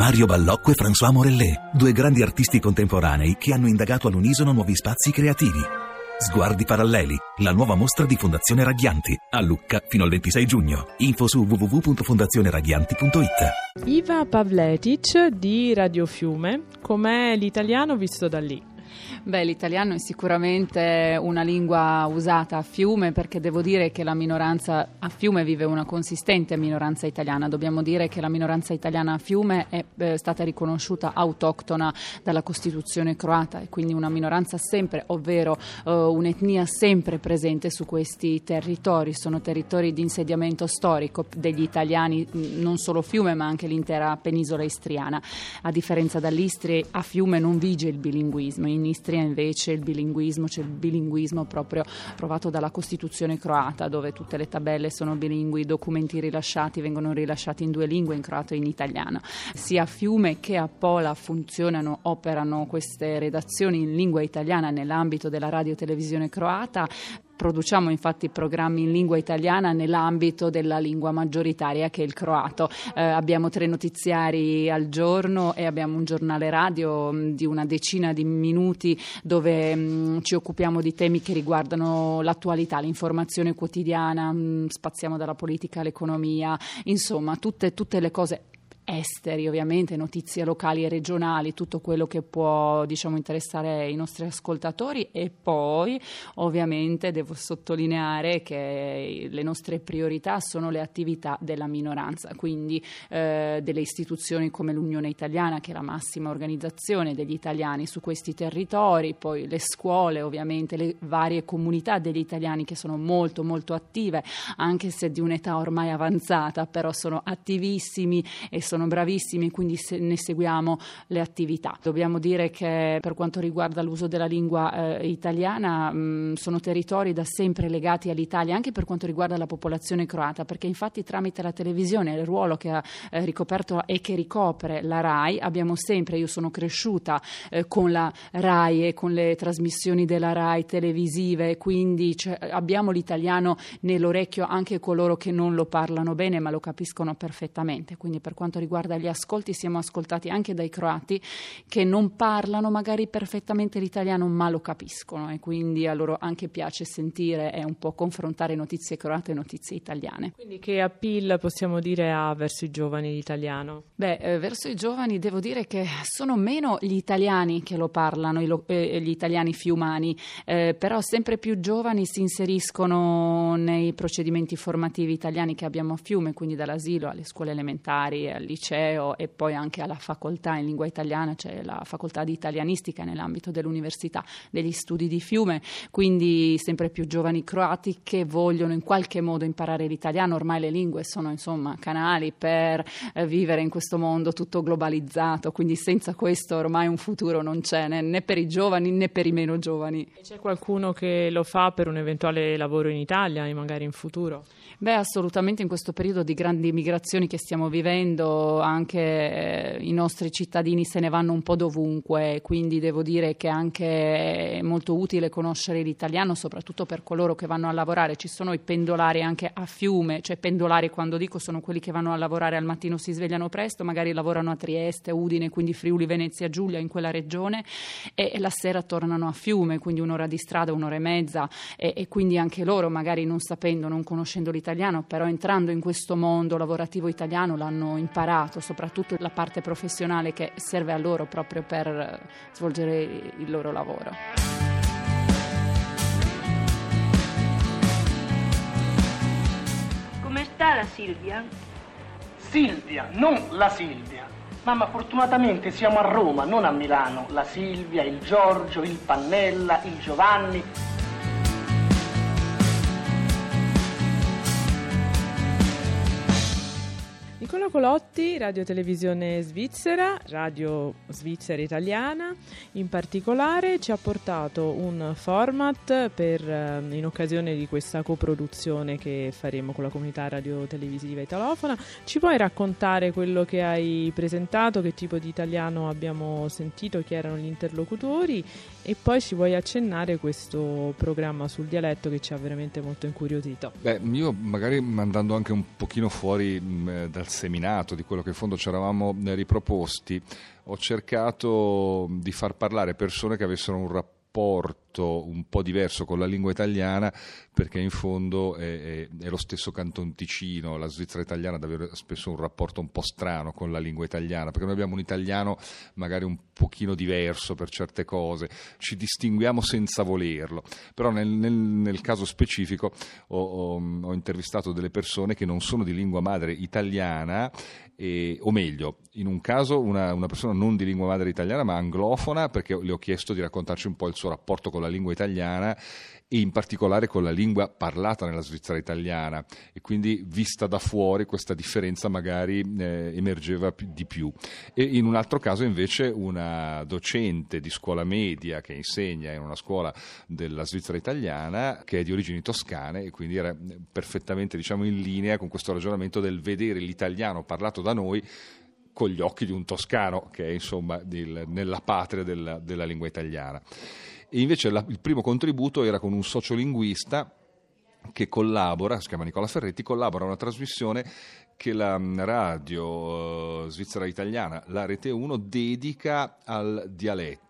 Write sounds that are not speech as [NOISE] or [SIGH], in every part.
Mario Ballocco e François Morellet, due grandi artisti contemporanei che hanno indagato all'unisono nuovi spazi creativi. Sguardi paralleli, la nuova mostra di Fondazione Raghianti, a Lucca fino al 26 giugno. Info su www.fondazioneraghianti.it. Iva Pavletic di Radio Fiume, com'è l'italiano visto da lì? Beh, l'italiano è sicuramente una lingua usata a fiume perché devo dire che la minoranza a fiume vive una consistente minoranza italiana. Dobbiamo dire che la minoranza italiana a fiume è eh, stata riconosciuta autoctona dalla Costituzione croata e quindi una minoranza sempre, ovvero eh, un'etnia sempre presente su questi territori. Sono territori di insediamento storico degli italiani, non solo fiume ma anche l'intera penisola istriana. A differenza dall'Istria, a fiume non vige il bilinguismo. In Istria invece il bilinguismo, c'è il bilinguismo proprio provato dalla Costituzione croata, dove tutte le tabelle sono bilingui, i documenti rilasciati vengono rilasciati in due lingue, in croato e in italiano. Sia a Fiume che a Pola funzionano, operano queste redazioni in lingua italiana nell'ambito della radio televisione croata Produciamo infatti programmi in lingua italiana nell'ambito della lingua maggioritaria che è il croato. Eh, abbiamo tre notiziari al giorno e abbiamo un giornale radio mh, mm, di una decina di minuti dove mh, mm, ci occupiamo di temi che riguardano l'attualità, l'informazione quotidiana, mh, mm, spaziamo dalla politica all'economia, insomma tutte, tutte le cose esteri, ovviamente, notizie locali e regionali, tutto quello che può diciamo, interessare i nostri ascoltatori. E poi ovviamente devo sottolineare che le nostre priorità sono le attività della minoranza, quindi eh, delle istituzioni come l'Unione Italiana che è la massima organizzazione degli italiani su questi territori, poi le scuole ovviamente, le varie comunità degli italiani che sono molto molto attive, anche se di un'età ormai avanzata, però sono attivissimi e sono sono bravissimi, quindi se ne seguiamo le attività. Dobbiamo dire che per quanto riguarda l'uso della lingua eh, italiana mh, sono territori da sempre legati all'Italia, anche per quanto riguarda la popolazione croata, perché infatti tramite la televisione, il ruolo che ha eh, ricoperto e che ricopre la RAI, abbiamo sempre, io sono cresciuta eh, con la RAI e con le trasmissioni della RAI televisive, quindi cioè, abbiamo l'italiano nell'orecchio anche coloro che non lo parlano bene ma lo capiscono perfettamente, quindi per quanto riguarda gli ascolti siamo ascoltati anche dai croati che non parlano magari perfettamente l'italiano ma lo capiscono e quindi a loro anche piace sentire e un po' confrontare notizie croate e notizie italiane. Quindi che appeal possiamo dire ha verso i giovani l'italiano? Beh, eh, verso i giovani devo dire che sono meno gli italiani che lo parlano, lo, eh, gli italiani fiumani, eh, però sempre più giovani si inseriscono nei procedimenti formativi italiani che abbiamo a Fiume, quindi dall'asilo alle scuole elementari, al liceo e poi anche alla facoltà in lingua italiana, c'è la facoltà di italianistica nell'ambito dell'Università degli Studi di Fiume, quindi sempre più giovani croati che vogliono in qualche modo imparare l'italiano, ormai le lingue sono insomma canali per eh, vivere in questo mondo tutto globalizzato, quindi senza questo ormai un futuro non c'è né, né per i giovani né per i meno giovani. C'è qualcuno che lo fa per un eventuale lavoro in Italia e magari in futuro? Beh, assolutamente in questo periodo di grandi migrazioni che stiamo vivendo anche eh, i nostri cittadini se ne vanno un po' dovunque, quindi devo dire che anche è molto utile conoscere l'italiano, soprattutto per coloro che vanno a lavorare. Ci sono i pendolari anche a fiume, cioè pendolari quando dico sono quelli che vanno a lavorare al mattino si svegliano presto, magari lavorano a Trieste, Udine, quindi Friuli, Venezia, Giulia in quella regione e, la sera tornano a fiume, quindi un'ora di strada, un'ora e mezza e, e quindi anche loro magari non sapendo, non conoscendo l'italiano italiano, però entrando in questo mondo lavorativo italiano l'hanno imparato, soprattutto la parte professionale che serve a loro proprio per eh, svolgere il loro lavoro. Come sta la Silvia? Silvia, non la Silvia. Mamma, fortunatamente siamo a Roma, non a Milano. La Silvia, il Giorgio, il Pannella, il Giovanni. Colotti, Radio Televisione Svizzera, Radio Svizzera Italiana, in particolare ci ha portato un format per, eh, in occasione di questa coproduzione che faremo con la comunità radio televisiva italofona. Ci puoi raccontare quello che hai presentato, che tipo di italiano abbiamo sentito, chi erano gli interlocutori e poi ci vuoi accennare questo programma sul dialetto che ci ha veramente molto incuriosito? Beh, io magari andando anche un pochino fuori mh, dal seminario determinato di quello che in fondo ci eravamo riproposti, ho cercato di far parlare persone che avessero un rapporto rapporto un po' diverso con la lingua italiana perché in fondo è, è, è, lo stesso Canton Ticino, la Svizzera italiana ha davvero spesso un rapporto un po' strano con la lingua italiana perché noi abbiamo un italiano magari un pochino diverso per certe cose, ci distinguiamo senza volerlo, però nel, nel, nel caso specifico ho, ho, ho intervistato delle persone che non sono di lingua madre italiana e, o meglio, in un caso una, una, persona non di lingua madre italiana ma anglofona perché le ho chiesto di raccontarci un po' il suo rapporto con la lingua italiana e in particolare con la lingua parlata nella Svizzera italiana e quindi vista da fuori questa differenza magari eh, emergeva di più. E in un altro caso invece una docente di scuola media che insegna in una scuola della Svizzera italiana che è di origini toscane e quindi era perfettamente diciamo, in linea con questo ragionamento del vedere l'italiano parlato da noi con gli occhi di un toscano che è insomma il, nella patria della, della lingua italiana. E invece la, il primo contributo era con un sociolinguista che collabora, si chiama Nicola Ferretti, collabora a una trasmissione che la mm, radio eh, svizzera italiana, la Rete 1, dedica al dialetto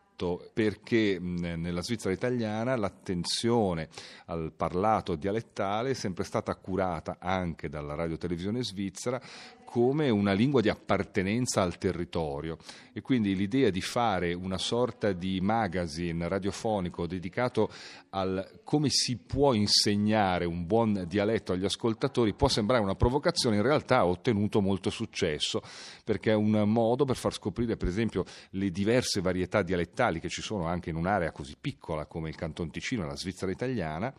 perché mm, nella Svizzera italiana l'attenzione al parlato dialettale è sempre stata curata anche dalla radio televisione svizzera come una lingua di appartenenza al territorio. E quindi l'idea di fare una sorta di magazine radiofonico dedicato al come si può insegnare un buon dialetto agli ascoltatori può sembrare una provocazione, in realtà ha ottenuto molto successo perché è un modo per far scoprire per esempio le diverse varietà dialettali che ci sono anche in un'area così piccola come il Canton Ticino e la Svizzera italiana.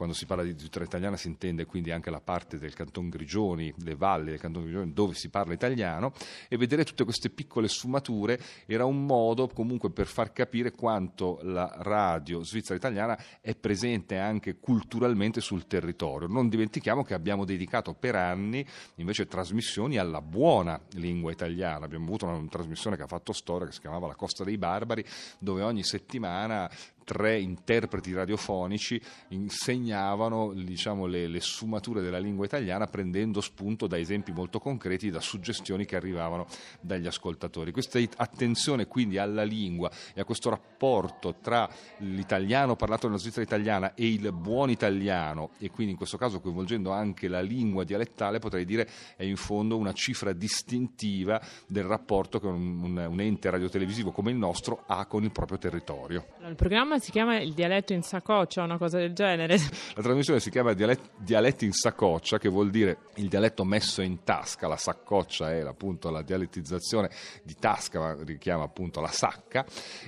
Quando si parla di Svizzera italiana si intende quindi anche la parte del Canton Grigioni, le valli del Canton Grigioni dove si parla italiano e vedere tutte queste piccole sfumature era un modo comunque per far capire quanto la radio svizzera italiana è presente anche culturalmente sul territorio. Non dimentichiamo che abbiamo dedicato per anni invece trasmissioni alla buona lingua italiana. Abbiamo avuto una, una trasmissione che ha fatto storia che si chiamava La Costa dei Barbari, dove ogni settimana tre interpreti radiofonici insegnavano diciamo, le, le, sfumature della lingua italiana prendendo spunto da esempi molto concreti, da suggestioni che arrivavano dagli ascoltatori. Questa attenzione quindi alla lingua e a questo rapporto tra l'italiano parlato nella Svizzera italiana e il buon italiano e quindi in questo caso coinvolgendo anche la lingua dialettale potrei dire è in fondo una cifra distintiva del rapporto che un, un, un ente radiotelevisivo come il nostro ha con il proprio territorio. Il programma si chiama Il dialetto in saccoccia, una cosa del genere. [LAUGHS] La trasmissione si chiama Dialet- Dialetti in saccoccia, che vuol dire il dialetto messo in tasca. La saccoccia è appunto la dialettizzazione di tasca, ma richiama appunto la sacca,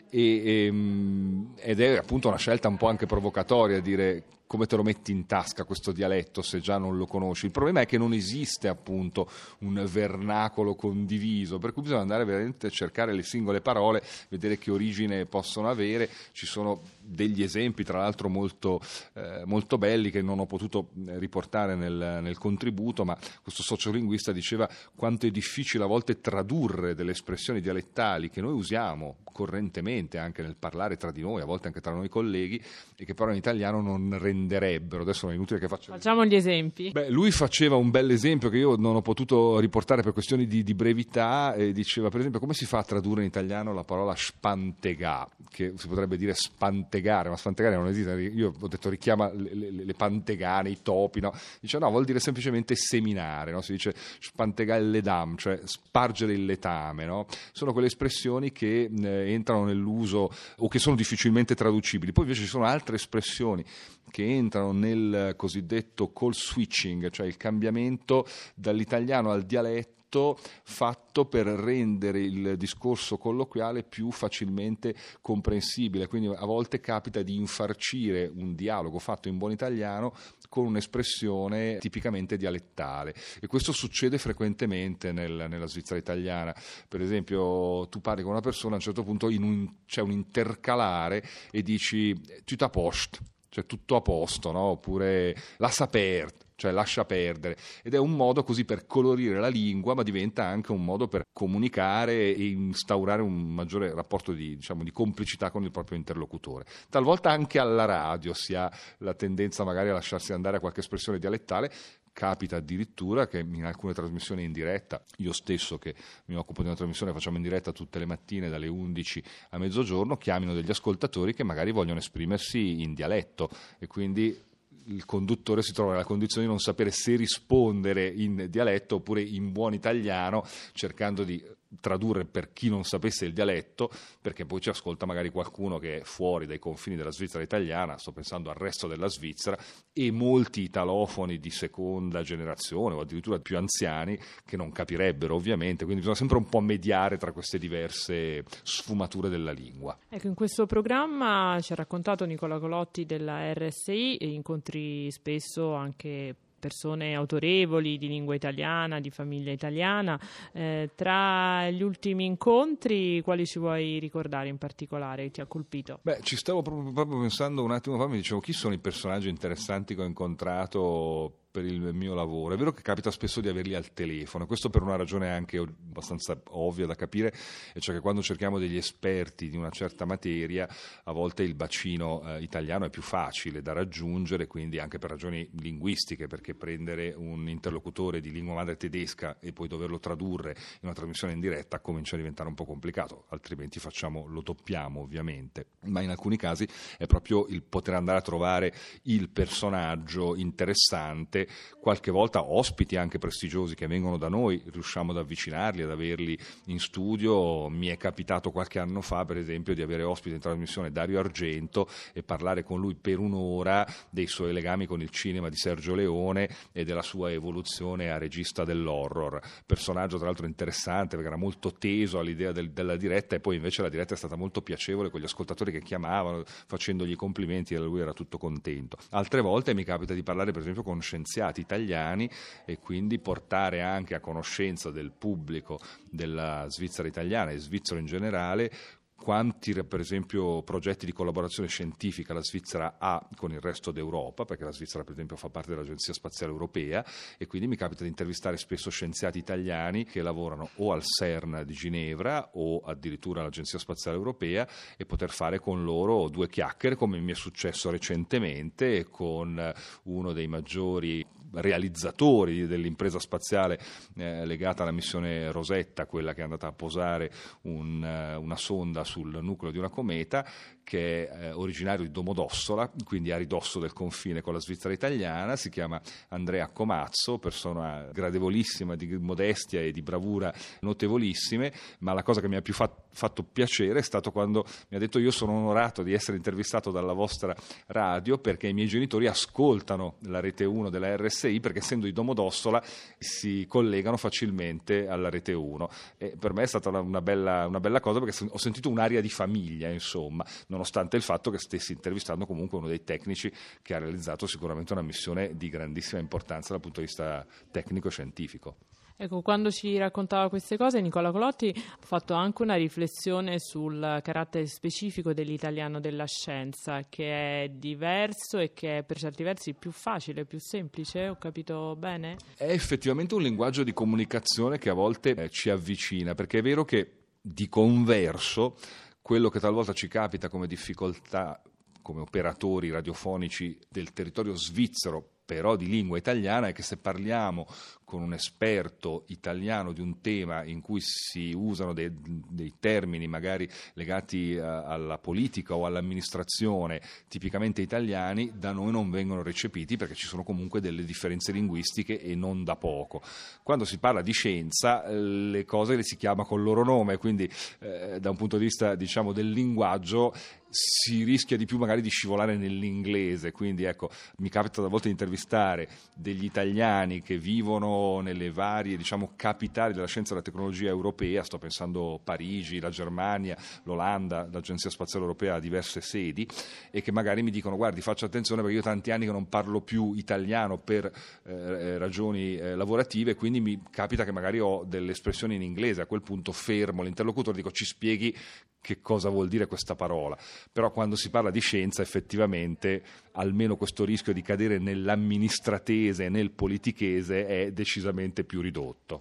e, e, ehm, ed è appunto una scelta un po' anche provocatoria dire come te lo metti in tasca questo dialetto se già non lo conosci. Il problema è che non esiste appunto un vernacolo condiviso, per cui bisogna andare veramente a cercare le singole parole, vedere che origine possono avere. Ci sono degli esempi, tra l'altro molto, eh, molto belli, che non ho potuto eh, riportare nel, nel, contributo, ma questo sociolinguista diceva quanto è difficile a volte tradurre delle espressioni dialettali che noi usiamo correntemente anche nel parlare tra di noi, a volte anche tra noi colleghi, e che però in italiano non rendiamo renderebbero. Adesso è inutile che faccia. Facciamo gli esempi. Beh, lui faceva un bel esempio che io non ho potuto riportare per questioni di, di brevità. E diceva, per esempio, come si fa a tradurre in italiano la parola spantegà, che si potrebbe dire spantegare, ma spantegare non esiste. Io ho detto richiama le, le, le pantegane, i topi. No? Dice no, vuol dire semplicemente seminare. No? Si dice spantegare il ledam, cioè spargere il letame. No? Sono quelle espressioni che eh, entrano nell'uso o che sono difficilmente traducibili. Poi invece ci sono altre espressioni che entrano nel cosiddetto call switching, cioè il cambiamento dall'italiano al dialetto fatto per rendere il discorso colloquiale più facilmente comprensibile. Quindi a volte capita di infarcire un dialogo fatto in buon italiano con un'espressione tipicamente dialettale e questo succede frequentemente nel, nella Svizzera italiana. Per esempio, tu parli con una persona, a un certo punto un, c'è un intercalare e dici tutta post cioè tutto a posto, no? oppure la saper, cioè lascia perdere. Ed è un modo così per colorire la lingua, ma diventa anche un modo per comunicare e instaurare un maggiore rapporto di, diciamo, di complicità con il proprio interlocutore. Talvolta anche alla radio si ha la tendenza magari a lasciarsi andare a qualche espressione dialettale capita addirittura che in alcune trasmissioni in diretta, io stesso che mi occupo di una trasmissione, facciamo in diretta tutte le mattine dalle 11 a mezzogiorno, chiamino degli ascoltatori che magari vogliono esprimersi in dialetto. E quindi il conduttore si trova nella condizione di non sapere se rispondere in dialetto oppure in buon italiano, cercando di tradurre per chi non sapesse il dialetto, perché poi ci ascolta magari qualcuno che è fuori dai confini della Svizzera italiana, sto pensando al resto della Svizzera, e molti italofoni di seconda generazione o addirittura più anziani che non capirebbero ovviamente, quindi bisogna sempre un po' mediare tra queste diverse sfumature della lingua. Ecco, in questo programma ci ha raccontato Nicola Colotti della RSI incontri spesso anche persone autorevoli di lingua italiana, di famiglia italiana. Eh, tra gli ultimi incontri, quali ci vuoi ricordare in particolare ti ha colpito? Beh, ci stavo proprio, proprio pensando un attimo fa, mi dicevo chi sono i personaggi interessanti che ho incontrato per il mio lavoro. È vero che capita spesso di averli al telefono, questo per una ragione anche abbastanza ovvia da capire, e cioè che quando cerchiamo degli esperti di una certa materia, a volte il bacino eh, italiano è più facile da raggiungere, quindi anche per ragioni linguistiche, perché prendere un interlocutore di lingua madre tedesca e poi doverlo tradurre in una trasmissione in diretta comincia a diventare un po' complicato, altrimenti facciamo, lo doppiamo ovviamente, ma in alcuni casi è proprio il poter andare a trovare il personaggio interessante qualche volta ospiti anche prestigiosi che vengono da noi, riusciamo ad avvicinarli, ad averli in studio. Mi è capitato qualche anno fa, per esempio, di avere ospite in trasmissione Dario Argento e parlare con lui per un'ora dei suoi legami con il cinema di Sergio Leone e della sua evoluzione a regista dell'horror. Personaggio tra l'altro interessante perché era molto teso all'idea del, della diretta e poi invece la diretta è stata molto piacevole con gli ascoltatori che chiamavano facendogli complimenti e lui era tutto contento. Altre volte mi capita di parlare per esempio con scienziati scienziati italiani e quindi portare anche a conoscenza del pubblico della Svizzera italiana e svizzero in generale quanti per esempio progetti di collaborazione scientifica la Svizzera ha con il resto d'Europa, perché la Svizzera per esempio fa parte dell'Agenzia Spaziale Europea e quindi mi capita di intervistare spesso scienziati italiani che lavorano o al CERN di Ginevra o addirittura all'Agenzia Spaziale Europea e poter fare con loro due chiacchiere come mi è successo recentemente con uno dei maggiori realizzatori dell'impresa spaziale eh, legata alla missione Rosetta, quella che è andata a posare un, uh, una sonda sul nucleo di una cometa, che è eh, originario di Domodossola, quindi a ridosso del confine con la Svizzera italiana, si chiama Andrea Comazzo, persona gradevolissima, di modestia e di bravura notevolissime, ma la cosa che mi ha più fatto, fatto piacere è stato quando mi ha detto io sono onorato di essere intervistato dalla vostra radio perché i miei genitori ascoltano la rete 1 della RS RSI perché essendo di Domodossola si collegano facilmente alla rete 1 e per me è stata una bella, una bella cosa perché ho sentito un'aria di famiglia insomma nonostante il fatto che stessi intervistando comunque uno dei tecnici che ha realizzato sicuramente una missione di grandissima importanza dal punto di vista tecnico-scientifico. Ecco, quando ci raccontava queste cose Nicola Colotti ha fatto anche una riflessione sul carattere specifico dell'italiano della scienza, che è diverso e che è per certi versi più facile, più semplice, ho capito bene? È effettivamente un linguaggio di comunicazione che a volte eh, ci avvicina, perché è vero che di converso quello che talvolta ci capita come difficoltà come operatori radiofonici del territorio svizzero però di lingua italiana è che se parliamo con un esperto italiano di un tema in cui si usano dei, dei termini magari legati a, alla politica o all'amministrazione tipicamente italiani, da noi non vengono recepiti perché ci sono comunque delle differenze linguistiche e non da poco. Quando si parla di scienza le cose le si chiama col loro nome, quindi eh, da un punto di vista diciamo, del linguaggio si rischia di più magari di scivolare nell'inglese, quindi ecco, mi capita a volte di intervistare degli italiani che vivono nelle varie diciamo, capitali della scienza e della tecnologia europea, sto pensando Parigi, la Germania, l'Olanda, l'Agenzia Spaziale Europea ha diverse sedi e che magari mi dicono guardi faccio attenzione perché io tanti anni che non parlo più italiano per eh, ragioni eh, lavorative, quindi mi capita che magari ho delle espressioni in inglese, a quel punto fermo l'interlocutore dico ci spieghi che cosa vuol dire questa parola. Però quando si parla di scienza effettivamente almeno questo rischio di cadere nell'amministratese e nel politichese è decisamente più ridotto.